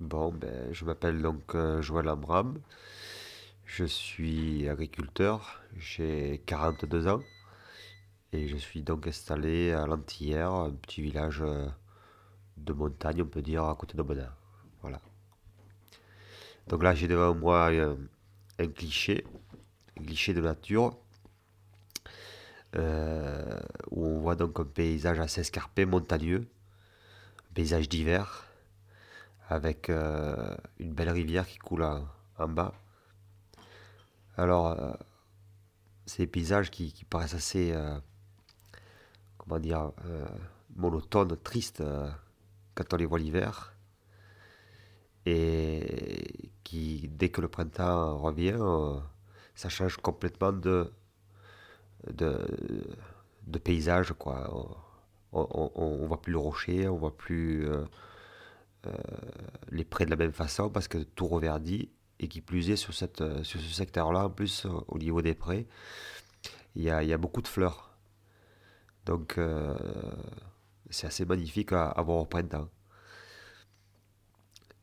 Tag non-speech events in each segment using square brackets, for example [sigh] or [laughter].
Bon, ben, je m'appelle donc euh, Joël Ambram. Je suis agriculteur, j'ai 42 ans et je suis donc installé à Lantillère, un petit village euh, de montagne, on peut dire, à côté de Bodin. Voilà. Donc là, j'ai devant moi un, un cliché, un cliché de nature, euh, où on voit donc un paysage assez escarpé, montagneux, un paysage d'hiver, avec euh, une belle rivière qui coule en, bas. Alors, euh, c'est des paysages qui, qui paraissent assez, euh, comment dire, monotones, tristes quand on les voit l'hiver. Et qui, dès que le printemps revient, ça change complètement de, de, paysage, quoi. On, on voit plus le rocher, on voit plus euh, les prés de la même façon parce que tout reverdit et qui plus est sur, euh, ce secteur-là, en plus au niveau des prés, il y a, y a beaucoup de fleurs. Donc euh, c'est assez magnifique à, voir au printemps.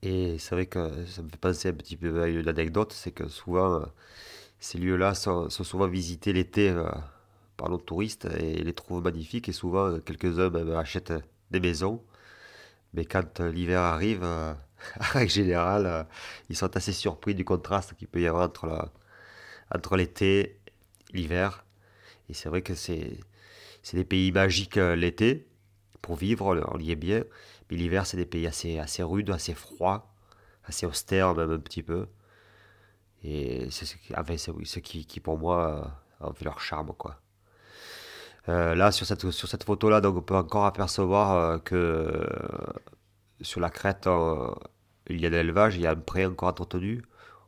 Et c'est vrai que ça me fait penser un petit peu à une anecdote, c'est que souvent ces lieux-là sont, sont souvent visités l'été par nos touristes et les trouvent magnifiques et souvent quelques-uns achètent des maisons. Mais quand euh, l'hiver arrive, euh, [laughs] en règle générale, euh, ils sont assez surpris du contraste qu'il peut y avoir entre l'été, l'hiver. Et c'est vrai que c'est des pays magiques euh, l'été pour vivre, on y est bien. Mais l'hiver, c'est des pays assez, rudes, assez froids, assez austères même un petit peu. Et c'est ce qui, pour moi en fait leur charme, quoi. Euh, là, sur cette, photo-là, on peut encore apercevoir euh, que euh, sur la crête, il y a de l'élevage, il y a un pré encore entretenu.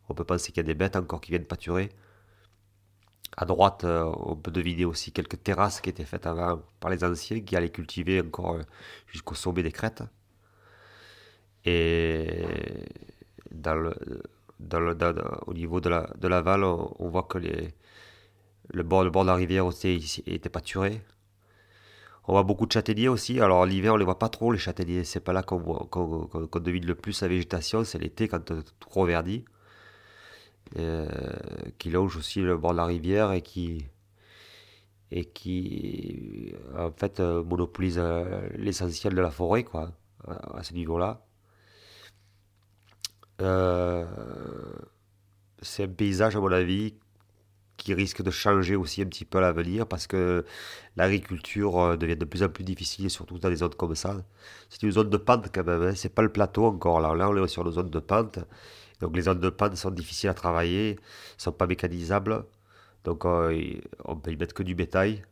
On peut penser qu'il y a des bêtes encore qui viennent pâturer. À droite, on peut deviner aussi quelques terrasses qui étaient faites avant par les anciens qui allaient cultiver encore jusqu'au sommet des crêtes. Et dans le, dans le, au niveau de la, de on voit que les, le bord, le bord de la rivière aussi était pâturé. On voit beaucoup de châtaigniers aussi. Alors l'hiver, on les voit pas trop, les châtaigniers. C'est pas là qu'on qu'on qu'on- qu'on devine le plus la végétation, c'est l'été quand euh, tout reverdit. Euh, qui longe aussi le bord de la rivière et qui, et qui en fait euh, monopolise euh, l'essentiel de la forêt, quoi, à, ce niveau-là. Euh, c'est un paysage, à mon avis, qui risque de changer aussi un petit peu à l'avenir parce que l'agriculture euh, devient de plus en plus difficile, surtout dans des zones comme ça. C'est une zone de pente quand même, hein. C'est pas le plateau encore. Là, là, on est sur une zone de pente. Donc les zones de pente sont difficiles à travailler, sont pas mécanisables. Donc euh, on peut y mettre que du bétail.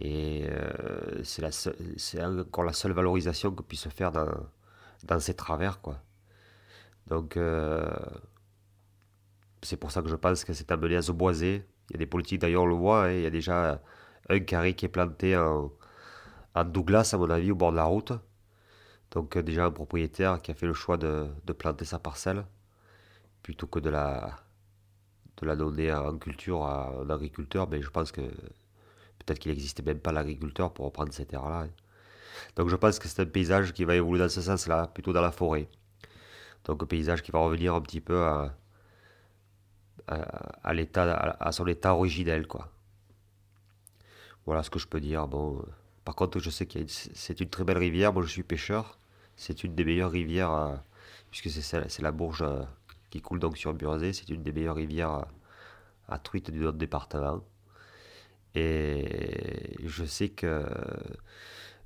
Et euh, c'est encore la seule valorisation qu'on puisse faire dans, dans ces travers, quoi. Donc euh, c'est pour ça que je pense que c'est amené à se boiser. Il y a des politiques d'ailleurs, on le voit, hein, il y a déjà un carré qui est planté en, en Douglas, à mon avis, au bord de la route. Donc euh, déjà un propriétaire qui a fait le choix de, de planter sa parcelle plutôt que de la, de la donner en culture à un agriculteur. Mais je pense que peut-être qu'il n'existait même pas l'agriculteur pour reprendre ces terres-là. hein. Donc je pense que c'est un paysage qui va évoluer dans ce sens-là, plutôt dans la forêt. Donc un paysage qui va revenir un petit peu à, à, son état originel, quoi. Voilà ce que je peux dire. Bon, par contre, je sais que c'est une très belle rivière. Moi, je suis pêcheur. C'est une des meilleures rivières, euh, puisque c'est la Bourge euh, qui coule donc sur Burzet. C'est une des meilleures rivières euh, à truites du notre département. Et je sais que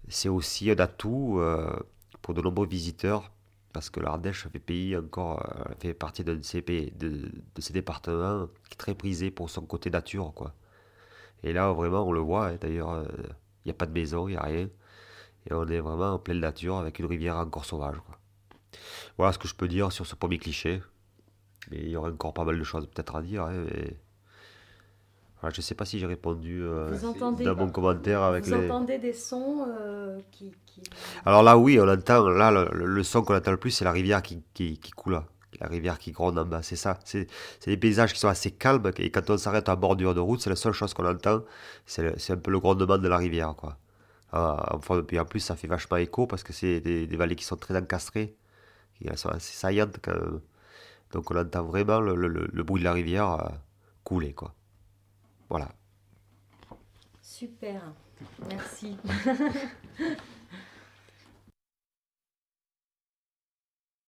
c'est aussi un atout pour de nombreux visiteurs, parce que l'Ardèche euh, fait partie de ces, de, départements qui est très prisé pour son côté nature, quoi. Et là, vraiment, on le voit, hein, d'ailleurs, euh, il n'y a pas de maison, il n'y a rien. Et on est vraiment en pleine nature avec une rivière encore sauvage. Voilà ce que je peux dire sur ce premier cliché. Il y aurait encore pas mal de choses peut-être à dire. hein, mais... je sais pas si j'ai répondu euh, Vous dans mon commentaire avec vous les... entendez des sons euh, qui, qui- Alors là, oui, on entend, là, le, son qu'on entend le plus, c'est la rivière qui, qui, qui coule, là. la rivière qui gronde en bas, c'est ça. C'est c'est des paysages qui sont assez calmes, et quand on s'arrête à bordure de route, c'est la seule chose qu'on entend, c'est un peu le grondement de la rivière, quoi. Ah, enfin, puis en plus, ça fait vachement écho, parce que c'est des, des vallées qui sont très encastrées, Et elles sont assez saillantes quand même. Donc on entend vraiment le, le- le- le bruit de la rivière euh, couler, quoi. Voilà. Super. Merci. [laughs]